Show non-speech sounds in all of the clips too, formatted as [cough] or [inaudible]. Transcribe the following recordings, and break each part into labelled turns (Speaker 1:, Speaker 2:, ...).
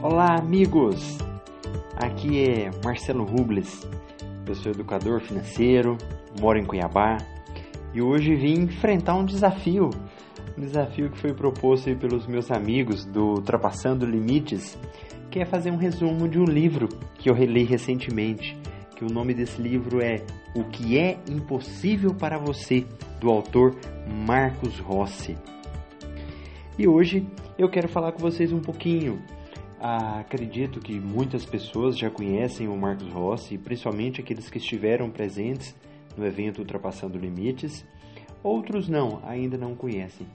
Speaker 1: Olá, amigos! Aqui é Marcelo Rubles. Eu sou educador financeiro, moro em Cuiabá e hoje vim enfrentar um desafio. Um desafio que foi proposto pelos meus amigos do Ultrapassando Limites, que é fazer um resumo de um livro que eu reli recentemente. Que o nome desse livro é O que é impossível para você, do autor Marcos Rossi. E hoje eu quero falar com vocês um pouquinho acredito que muitas pessoas já conhecem o Marcos Rossi, principalmente aqueles que estiveram presentes no evento Ultrapassando Limites. Outros não, ainda não conhecem.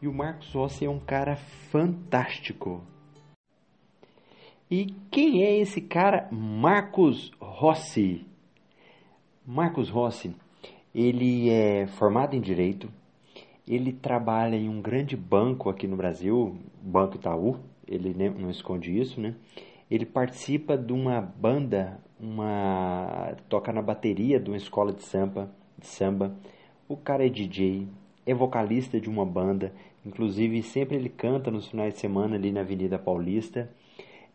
Speaker 1: E o Marcos Rossi é um cara fantástico. E quem é esse cara Marcos Rossi? Marcos Rossi, ele é formado em Direito, ele trabalha em um grande banco aqui no Brasil, Banco Itaú, ele não esconde isso, né? Ele participa de uma banda, uma toca na bateria de uma escola de samba, de samba. O cara é DJ, é vocalista de uma banda, inclusive sempre ele canta nos finais de semana ali na Avenida Paulista.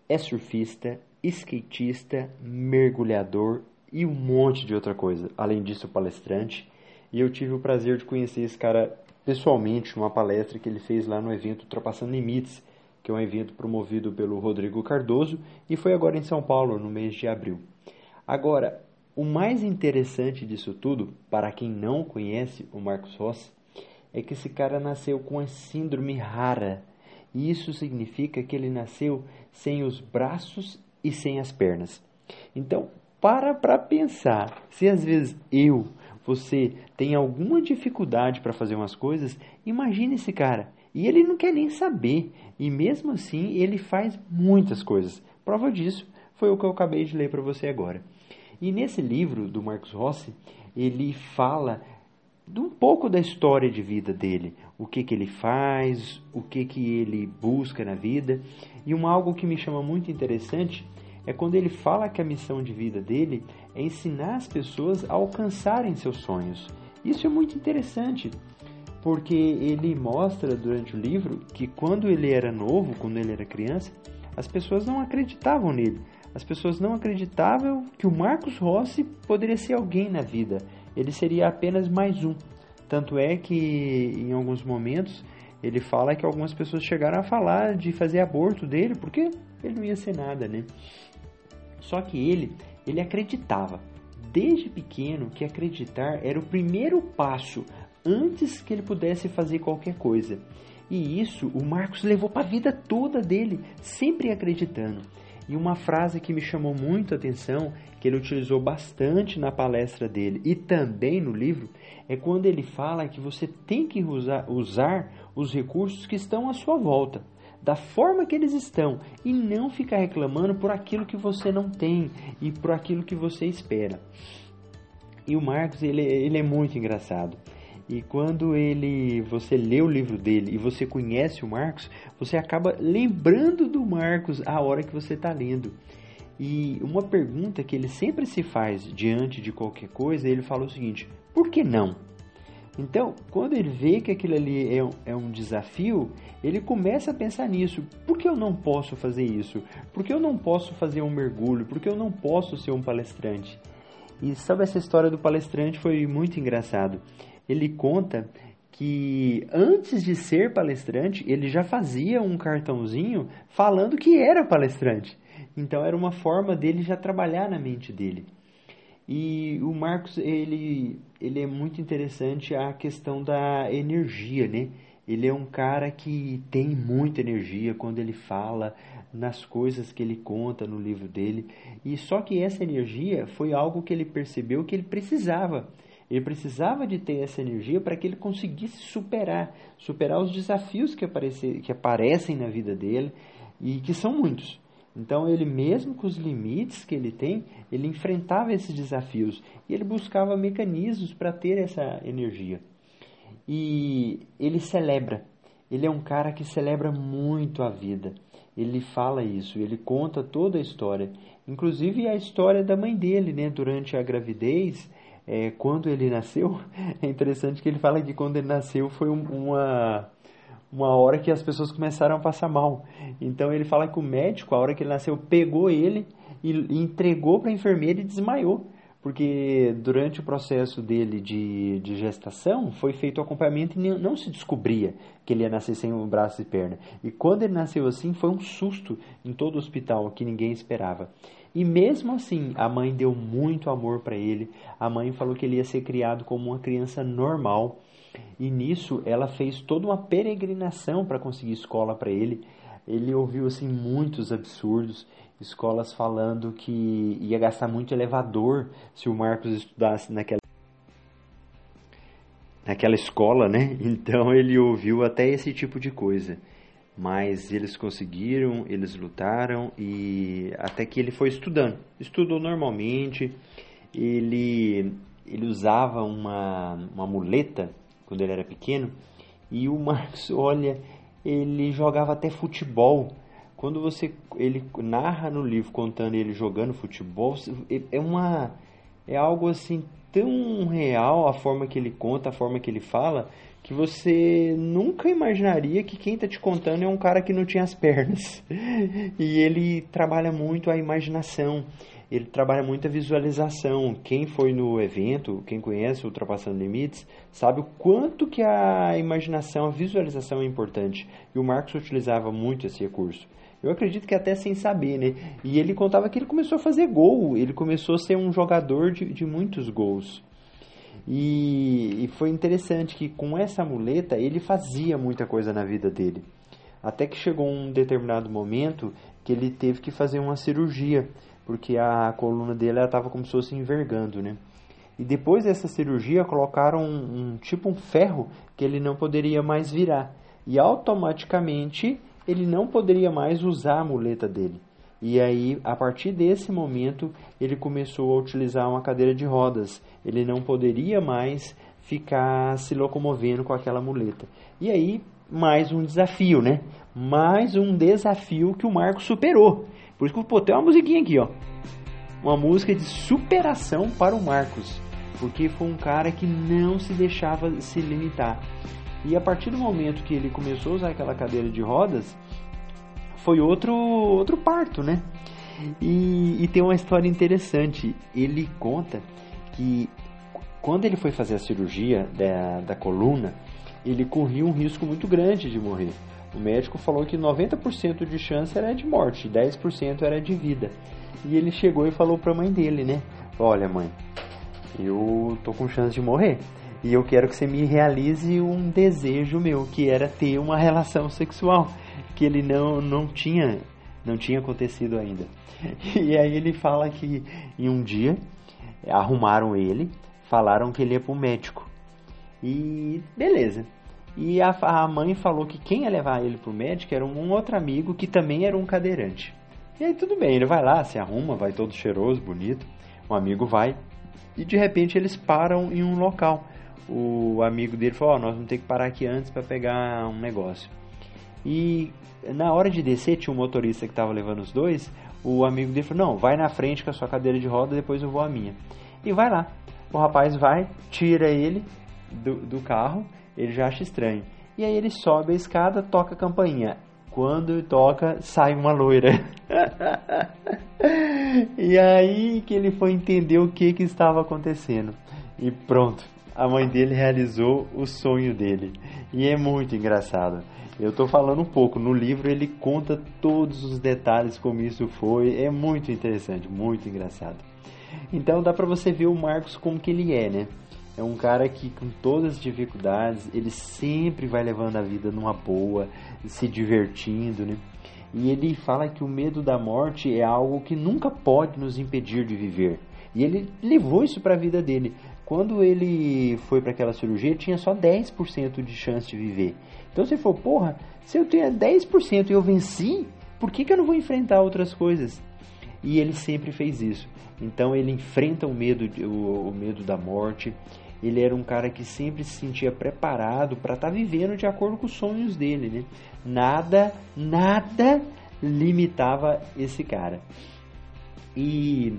Speaker 1: É surfista, skatista, mergulhador e um monte de outra coisa. Além disso, palestrante. E eu tive o prazer de conhecer esse cara pessoalmente numa palestra que ele fez lá no evento Ultrapassando Limites, que é um evento promovido pelo Rodrigo Cardoso e foi agora em São Paulo, no mês de abril. Agora, o mais interessante disso tudo, para quem não conhece o Marcos Rossi, é que esse cara nasceu com a síndrome rara. E isso significa que ele nasceu sem os braços e sem as pernas. Então, para para pensar, se às vezes eu, você tem alguma dificuldade para fazer umas coisas, imagine esse cara. E ele não quer nem saber. E mesmo assim, ele faz muitas coisas. Prova disso foi o que eu acabei de ler para você agora. E nesse livro do Marcos Rossi, ele fala de um pouco da história de vida dele, o que que ele faz, o que que ele busca na vida. E um algo que me chama muito interessante é quando ele fala que a missão de vida dele é ensinar as pessoas a alcançarem seus sonhos. Isso é muito interessante, porque ele mostra durante o livro que quando ele era novo, quando ele era criança, as pessoas não acreditavam nele. As pessoas não acreditavam que o Marcos Rossi poderia ser alguém na vida. Ele seria apenas mais um. Tanto é que em alguns momentos ele fala que algumas pessoas chegaram a falar de fazer aborto dele, porque ele não ia ser nada, né? Só que ele, ele acreditava desde pequeno que acreditar era o primeiro passo antes que ele pudesse fazer qualquer coisa. E isso o Marcos levou para a vida toda dele, sempre acreditando. E uma frase que me chamou muito a atenção, que ele utilizou bastante na palestra dele e também no livro, é quando ele fala que você tem que usar, usar os recursos que estão à sua volta, da forma que eles estão, e não ficar reclamando por aquilo que você não tem e por aquilo que você espera. E o Marcos, ele, ele é muito engraçado. E quando ele, você lê o livro dele e você conhece o Marcos, você acaba lembrando do Marcos a hora que você está lendo. E uma pergunta que ele sempre se faz diante de qualquer coisa, ele fala o seguinte: por que não? Então, quando ele vê que aquilo ali é um, é um desafio, ele começa a pensar nisso. Por que eu não posso fazer isso? Por que eu não posso fazer um mergulho? Por que eu não posso ser um palestrante? E sabe essa história do palestrante foi muito engraçado ele conta que antes de ser palestrante, ele já fazia um cartãozinho falando que era palestrante. Então era uma forma dele já trabalhar na mente dele. E o Marcos, ele, ele é muito interessante a questão da energia, né? Ele é um cara que tem muita energia quando ele fala nas coisas que ele conta no livro dele. E só que essa energia foi algo que ele percebeu que ele precisava. Ele precisava de ter essa energia para que ele conseguisse superar, superar os desafios que, aparecer, que aparecem na vida dele e que são muitos. Então ele mesmo com os limites que ele tem, ele enfrentava esses desafios e ele buscava mecanismos para ter essa energia. E ele celebra. Ele é um cara que celebra muito a vida. Ele fala isso, ele conta toda a história, inclusive a história da mãe dele, né, durante a gravidez é, quando ele nasceu, [laughs] é interessante que ele fala que quando ele nasceu foi uma, uma hora que as pessoas começaram a passar mal. Então ele fala que o médico, a hora que ele nasceu, pegou ele e entregou para a enfermeira e desmaiou. Porque durante o processo dele de, de gestação foi feito o acompanhamento e não se descobria que ele ia nascer sem um braço e perna. E quando ele nasceu assim, foi um susto em todo o hospital que ninguém esperava. E mesmo assim, a mãe deu muito amor para ele. A mãe falou que ele ia ser criado como uma criança normal e nisso ela fez toda uma peregrinação para conseguir escola para ele. Ele ouviu assim muitos absurdos, escolas falando que ia gastar muito elevador se o Marcos estudasse naquela naquela escola, né? [laughs] Então ele ouviu até esse tipo de coisa. Mas eles conseguiram, eles lutaram e até que ele foi estudando. Estudou normalmente. Ele ele usava uma, uma muleta quando ele era pequeno. E o Marcos, [laughs] olha, ele jogava até futebol. Quando você ele narra no livro contando ele jogando futebol, é uma é algo assim tão real a forma que ele conta, a forma que ele fala, que você nunca imaginaria que quem está te contando é um cara que não tinha as pernas. [laughs] E ele trabalha muito a imaginação ele trabalha muito a visualização. Quem foi no evento, quem conhece Ultrapassando Limites, sabe o quanto que a imaginação, a visualização é importante. E o Marcos utilizava muito esse recurso. Eu acredito que até sem saber, né? E ele contava que ele começou a fazer gol, ele começou a ser um jogador de, de muitos gols. E, e foi interessante que com essa muleta ele fazia muita coisa na vida dele. Até que chegou um determinado momento que ele teve que fazer uma cirurgia porque a coluna dele estava como se fosse envergando, né? E depois dessa cirurgia colocaram um, um tipo um ferro que ele não poderia mais virar e automaticamente ele não poderia mais usar a muleta dele. E aí, a partir desse momento, ele começou a utilizar uma cadeira de rodas. Ele não poderia mais ficar se locomovendo com aquela muleta. E aí, mais um desafio, né? Mais um desafio que o Marco superou. Por isso que eu botei uma musiquinha aqui, ó. Uma música de superação para o Marcos. Porque foi um cara que não se deixava se limitar. E a partir do momento que ele começou a usar aquela cadeira de rodas, foi outro, outro parto, né? E, e tem uma história interessante. Ele conta que quando ele foi fazer a cirurgia da, da coluna, ele corria um risco muito grande de morrer. O médico falou que 90% de chance era de morte, 10% era de vida. E ele chegou e falou para a mãe dele, né? Olha, mãe, eu tô com chance de morrer. E eu quero que você me realize um desejo meu, que era ter uma relação sexual, que ele não, não tinha não tinha acontecido ainda. [laughs] E aí ele fala que em um dia arrumaram ele, falaram que ele ia para o médico. E beleza. E a, a mãe falou que quem ia levar ele pro médico era um, um outro amigo que também era um cadeirante. E aí tudo bem, ele vai lá, se arruma, vai todo cheiroso, bonito. O amigo vai e de repente eles param em um local. O amigo dele falou: oh, nós vamos ter que parar aqui antes para pegar um negócio. E na hora de descer, tinha um motorista que estava levando os dois. O amigo dele falou: Não, vai na frente com a sua cadeira de roda, depois eu vou a minha. E vai lá. O rapaz vai, tira ele do, do carro ele já acha estranho. E aí ele sobe a escada, toca a campainha. Quando toca, sai uma loira. [laughs] e aí que ele foi entender o que, que estava acontecendo. E pronto, a mãe dele realizou o sonho dele. E é muito engraçado. Eu estou falando um pouco. No livro ele conta todos os detalhes como isso foi. É muito interessante, muito engraçado. Então dá para você ver o Marcos como que ele é, né? É um cara que, com todas as dificuldades, ele sempre vai levando a vida numa boa, se divertindo, né? E ele fala que o medo da morte é algo que nunca pode nos impedir de viver. E ele levou isso para a vida dele. Quando ele foi para aquela cirurgia, tinha só 10% de chance de viver. Então você falou, porra, se eu tenho 10% e eu venci, por que, que eu não vou enfrentar outras coisas? E ele sempre fez isso. Então ele enfrenta o medo, o, o medo da morte. Ele era um cara que sempre se sentia preparado para estar tá vivendo de acordo com os sonhos dele, né? Nada, nada limitava esse cara. E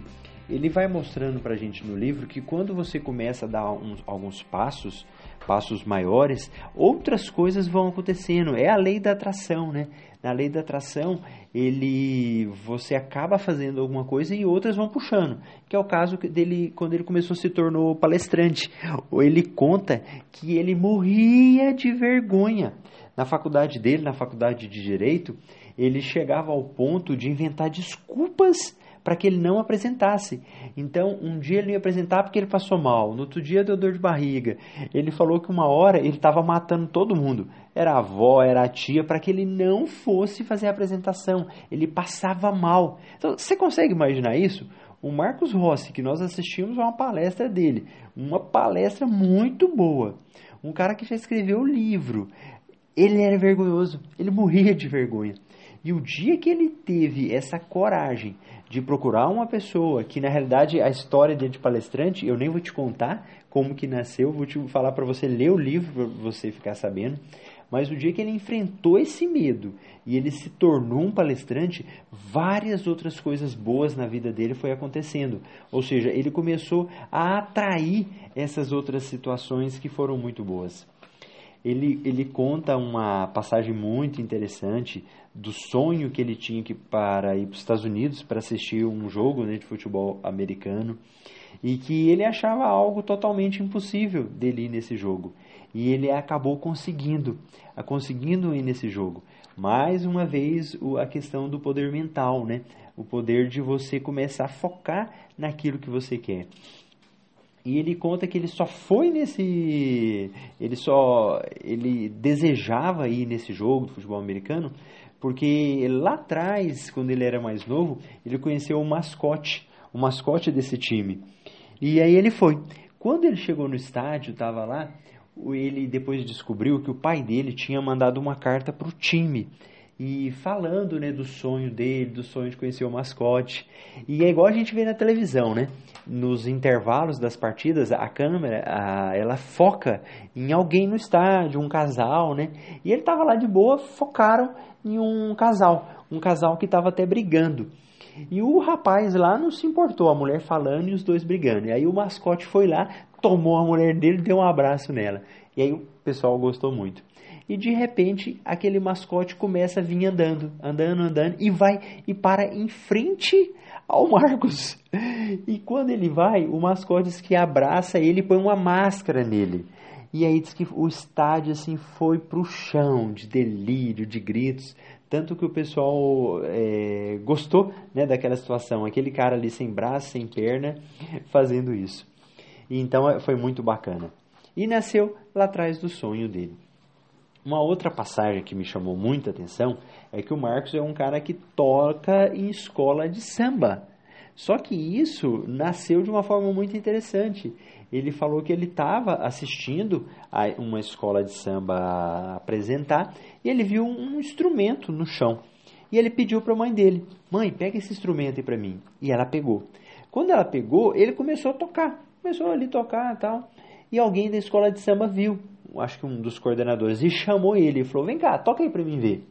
Speaker 1: ele vai mostrando para a gente no livro que quando você começa a dar uns, alguns passos, passos maiores, outras coisas vão acontecendo. É a lei da atração, né? Na lei da atração, ele você acaba fazendo alguma coisa e outras vão puxando. Que é o caso dele quando ele começou se tornou palestrante. Ele conta que ele morria de vergonha. Na faculdade dele, na faculdade de direito, ele chegava ao ponto de inventar desculpas para que ele não apresentasse. Então, um dia ele ia apresentar porque ele passou mal, no outro dia deu dor de barriga. Ele falou que uma hora ele estava matando todo mundo. Era a avó, era a tia, para que ele não fosse fazer a apresentação. Ele passava mal. Então, você consegue imaginar isso? O Marcos Rossi, que nós assistimos a uma palestra dele, uma palestra muito boa. Um cara que já escreveu o livro. Ele era vergonhoso, ele morria de vergonha. E o dia que ele teve essa coragem de procurar uma pessoa que na realidade a história de palestrante, eu nem vou te contar como que nasceu, vou te falar para você ler o livro para você ficar sabendo. Mas o dia que ele enfrentou esse medo e ele se tornou um palestrante, várias outras coisas boas na vida dele foi acontecendo. Ou seja, ele começou a atrair essas outras situações que foram muito boas. Ele, ele conta uma passagem muito interessante do sonho que ele tinha que para ir para os Estados Unidos para assistir um jogo né, de futebol americano e que ele achava algo totalmente impossível dele ir nesse jogo e ele acabou conseguindo, conseguindo ir nesse jogo. Mais uma vez a questão do poder mental, né? O poder de você começar a focar naquilo que você quer. E ele conta que ele só foi nesse, ele só, ele desejava ir nesse jogo de futebol americano porque lá atrás, quando ele era mais novo, ele conheceu o mascote, o mascote desse time. E aí ele foi. Quando ele chegou no estádio, estava lá, ele depois descobriu que o pai dele tinha mandado uma carta para o time e falando né, do sonho dele, do sonho de conhecer o mascote. E é igual a gente vê na televisão, né? Nos intervalos das partidas, a câmera a, ela foca em alguém no estádio, um casal, né? E ele estava lá de boa, focaram em um casal, um casal que estava até brigando. E o rapaz lá não se importou, a mulher falando e os dois brigando. E aí o mascote foi lá, tomou a mulher dele, deu um abraço nela. E aí o pessoal gostou muito. E de repente aquele mascote começa a vir andando, andando, andando e vai e para em frente ao Marcos. E quando ele vai, o mascote diz que abraça ele e põe uma máscara nele. E aí diz que o estádio assim foi pro chão de delírio, de gritos, tanto que o pessoal é, gostou né, daquela situação, aquele cara ali sem braço, sem perna, fazendo isso. E então é, foi muito bacana. E nasceu lá atrás do sonho dele. Uma outra passagem que me chamou muita atenção é que o Marcos é um cara que toca em escola de samba. Só que isso nasceu de uma forma muito interessante. Ele falou que ele estava assistindo a uma escola de samba apresentar e ele viu um instrumento no chão. E ele pediu para a mãe dele: Mãe, pega esse instrumento aí para mim. E ela pegou. Quando ela pegou, ele começou a tocar. Começou ali a tocar e tal. E alguém da escola de samba viu, acho que um dos coordenadores, e chamou ele e falou: Vem cá, toca aí para mim ver.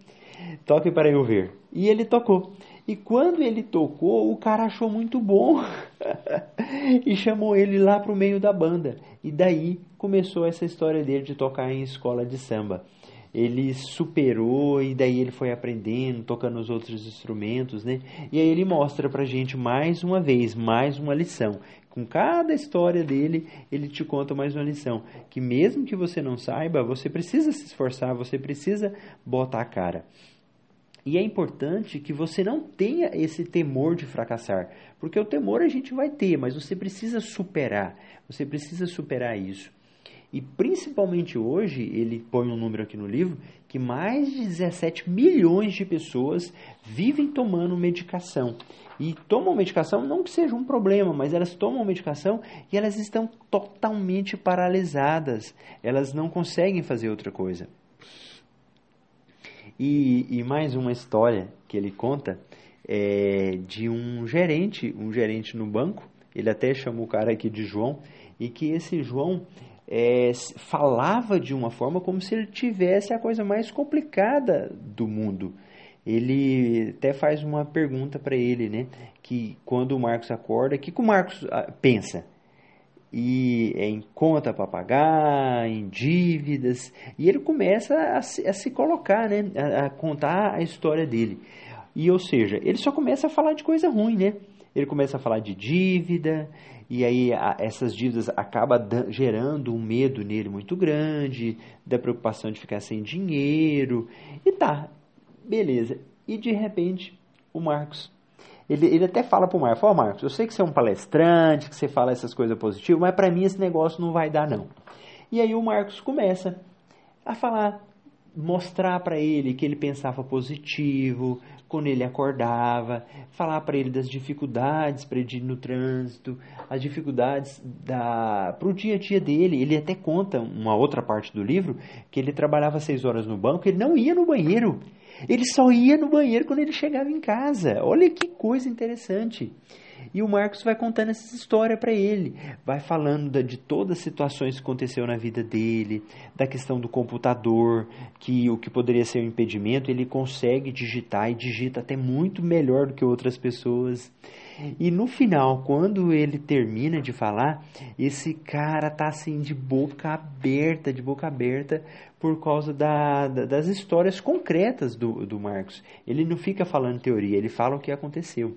Speaker 1: Toque para eu ver. E ele tocou. E quando ele tocou, o cara achou muito bom [laughs] e chamou ele lá para o meio da banda. E daí começou essa história dele de tocar em escola de samba. Ele superou e daí ele foi aprendendo, tocando os outros instrumentos, né? E aí ele mostra pra gente mais uma vez, mais uma lição. Com cada história dele, ele te conta mais uma lição. Que mesmo que você não saiba, você precisa se esforçar, você precisa botar a cara. E é importante que você não tenha esse temor de fracassar, porque o temor a gente vai ter, mas você precisa superar, você precisa superar isso. E principalmente hoje, ele põe um número aqui no livro, que mais de 17 milhões de pessoas vivem tomando medicação. E tomam medicação não que seja um problema, mas elas tomam medicação e elas estão totalmente paralisadas. Elas não conseguem fazer outra coisa. E, e mais uma história que ele conta é de um gerente, um gerente no banco, ele até chamou o cara aqui de João, e que esse João é, falava de uma forma como se ele tivesse a coisa mais complicada do mundo. Ele até faz uma pergunta para ele, né? Que quando o Marcos acorda, o que, que o Marcos ah, pensa? e é em conta para pagar, em dívidas, e ele começa a se, a se colocar, né, a, a, contar a história dele. E ou seja, ele só começa a falar de coisa ruim, né? Ele começa a falar de dívida, e aí a, essas dívidas acaba gerando um medo nele muito grande, da preocupação de ficar sem dinheiro, e tá, beleza. E de repente, o Marcos ele, ele até fala pro Marcos, ó Marcos, eu sei que você é um palestrante, que você fala essas coisas positivas, mas para mim esse negócio não vai dar não. E aí o Marcos começa a falar, mostrar para ele que ele pensava positivo, quando ele acordava, falar para ele das dificuldades para ele ir no trânsito, as dificuldades da para o dia a dia dele. Ele até conta uma outra parte do livro que ele trabalhava seis horas no banco, ele não ia no banheiro. Ele só ia no banheiro quando ele chegava em casa. Olha que coisa interessante. E o Marcos vai contando essa história para ele, vai falando de todas as situações que aconteceu na vida dele, da questão do computador, que o que poderia ser um impedimento, ele consegue digitar e digita até muito melhor do que outras pessoas. E no final, quando ele termina de falar, esse cara tá assim de boca aberta, de boca aberta, por causa da, da, das histórias concretas do, do Marcos. Ele não fica falando teoria, ele fala o que aconteceu.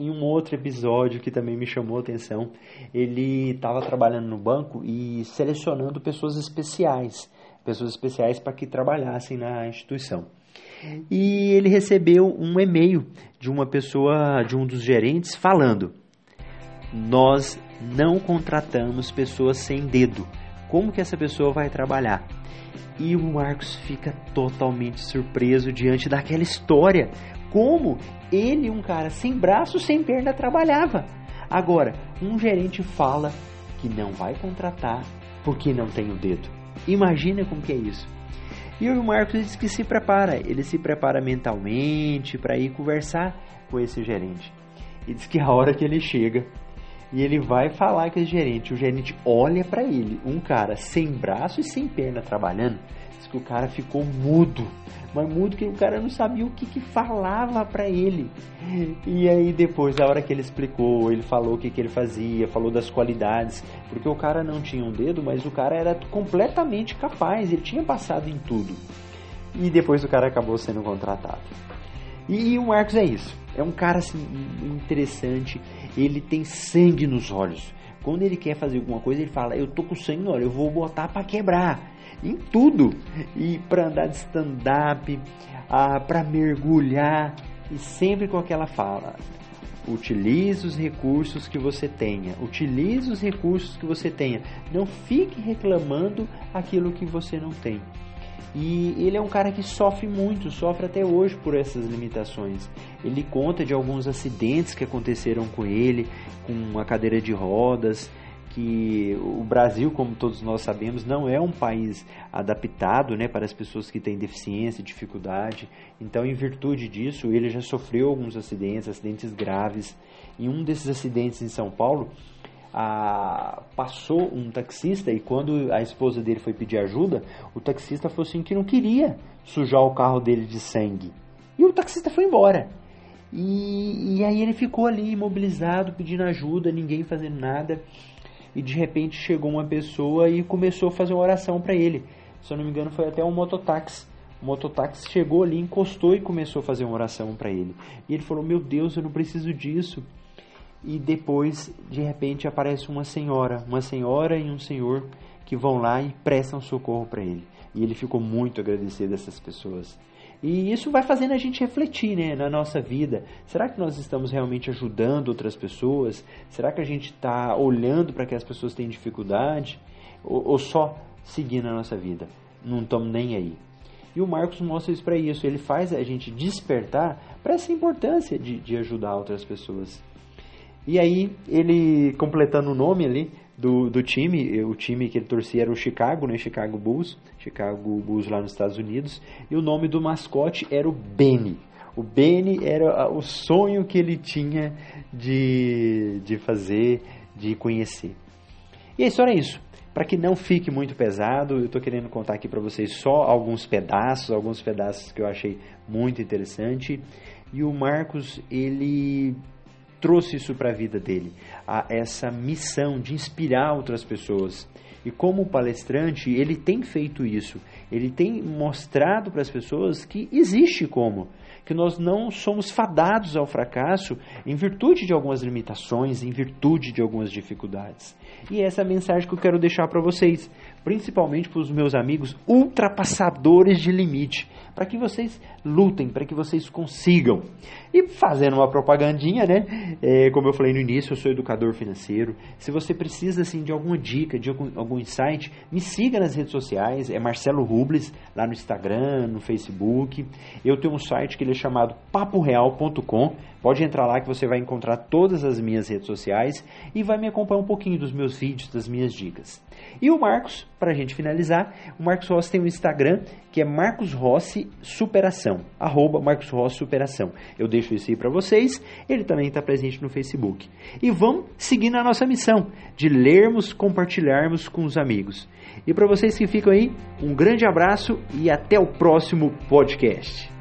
Speaker 1: Em um outro episódio que também me chamou a atenção, ele estava trabalhando no banco e selecionando pessoas especiais, pessoas especiais para que trabalhassem na instituição e ele recebeu um e-mail de uma pessoa, de um dos gerentes, falando: Nós não contratamos pessoas sem dedo. Como que essa pessoa vai trabalhar? E o Marcos fica totalmente surpreso diante daquela história. Como ele, um cara sem braço, sem perna, trabalhava. Agora, um gerente fala que não vai contratar porque não tem o dedo. Imagina como que é isso. E o Marcos diz que se prepara, ele se prepara mentalmente para ir conversar com esse gerente. E diz que a hora que ele chega e ele vai falar com esse gerente, o gerente olha para ele, um cara sem braço e sem perna trabalhando, diz que o cara ficou mudo, mas mudo que o cara não sabia o que, que falava para ele. E aí depois, a hora que ele explicou, ele falou o que, que ele fazia, falou das qualidades, porque o cara não tinha um dedo, mas o cara era completamente capaz, ele tinha passado em tudo. E depois o cara acabou sendo contratado. E, e o Marcos é isso, é um cara assim, interessante, ele tem sangue nos olhos. Quando ele quer fazer alguma coisa, ele fala: Eu tô com sangue no olho, eu vou botar para quebrar em tudo. E para andar de stand-up, para mergulhar, e sempre com aquela fala. Utilize os recursos que você tenha. Utilize os recursos que você tenha. Não fique reclamando aquilo que você não tem. E ele é um cara que sofre muito, sofre até hoje por essas limitações. Ele conta de alguns acidentes que aconteceram com ele, com a cadeira de rodas, que o Brasil, como todos nós sabemos, não é um país adaptado né, para as pessoas que têm deficiência, dificuldade. Então, em virtude disso, ele já sofreu alguns acidentes, acidentes graves. Em um desses acidentes em São Paulo, a, passou um taxista e quando a esposa dele foi pedir ajuda, o taxista falou assim que não queria sujar o carro dele de sangue. E o taxista foi embora. E, e aí ele ficou ali imobilizado, pedindo ajuda, ninguém fazendo nada e de repente chegou uma pessoa e começou a fazer uma oração para ele. Se eu não me engano, foi até um mototáxi. O mototáxi chegou ali, encostou e começou a fazer uma oração para ele. E ele falou: Meu Deus, eu não preciso disso. E depois, de repente, aparece uma senhora, uma senhora e um senhor que vão lá e prestam socorro para ele. E ele ficou muito agradecido a essas pessoas. E isso vai fazendo a gente refletir né, na nossa vida. Será que nós estamos realmente ajudando outras pessoas? Será que a gente está olhando para que as pessoas têm dificuldade? Ou, ou só seguindo a nossa vida? Não estamos nem aí. E o Marcos mostra isso para isso. Ele faz a gente despertar para essa importância de, de ajudar outras pessoas. E aí, ele completando o nome ali, do, do time, o time que ele torcia era o Chicago, né? Chicago Bulls, Chicago Bulls lá nos Estados Unidos, e o nome do mascote era o Benny. O Benny era o sonho que ele tinha de, de fazer, de conhecer. E a história é isso. Para que não fique muito pesado, eu estou querendo contar aqui para vocês só alguns pedaços, alguns pedaços que eu achei muito interessante. E o Marcos, ele trouxe isso para a vida dele. A essa missão de inspirar outras pessoas. E como palestrante, ele tem feito isso. Ele tem mostrado para as pessoas que existe como que nós não somos fadados ao fracasso em virtude de algumas limitações, em virtude de algumas dificuldades. E essa é a mensagem que eu quero deixar para vocês, principalmente para os meus amigos ultrapassadores de limite, para que vocês lutem, para que vocês consigam. E fazendo uma propagandinha, né? É, como eu falei no início, eu sou educador financeiro. Se você precisa assim de alguma dica, de algum, algum insight, me siga nas redes sociais. É Marcelo Rubles lá no Instagram, no Facebook. Eu tenho um site que ele é chamado paporeal.com. Pode entrar lá que você vai encontrar todas as minhas redes sociais e vai me acompanhar um pouquinho dos meus vídeos, das minhas dicas. E o Marcos, para a gente finalizar, o Marcos Rossi tem um Instagram que é Marcos Rossi Superação, arroba Marcos Rossi Superação. Eu deixo isso aí para vocês, ele também está presente no Facebook. E vamos seguir na nossa missão de lermos, compartilharmos com os amigos. E para vocês que ficam aí, um grande abraço e até o próximo podcast.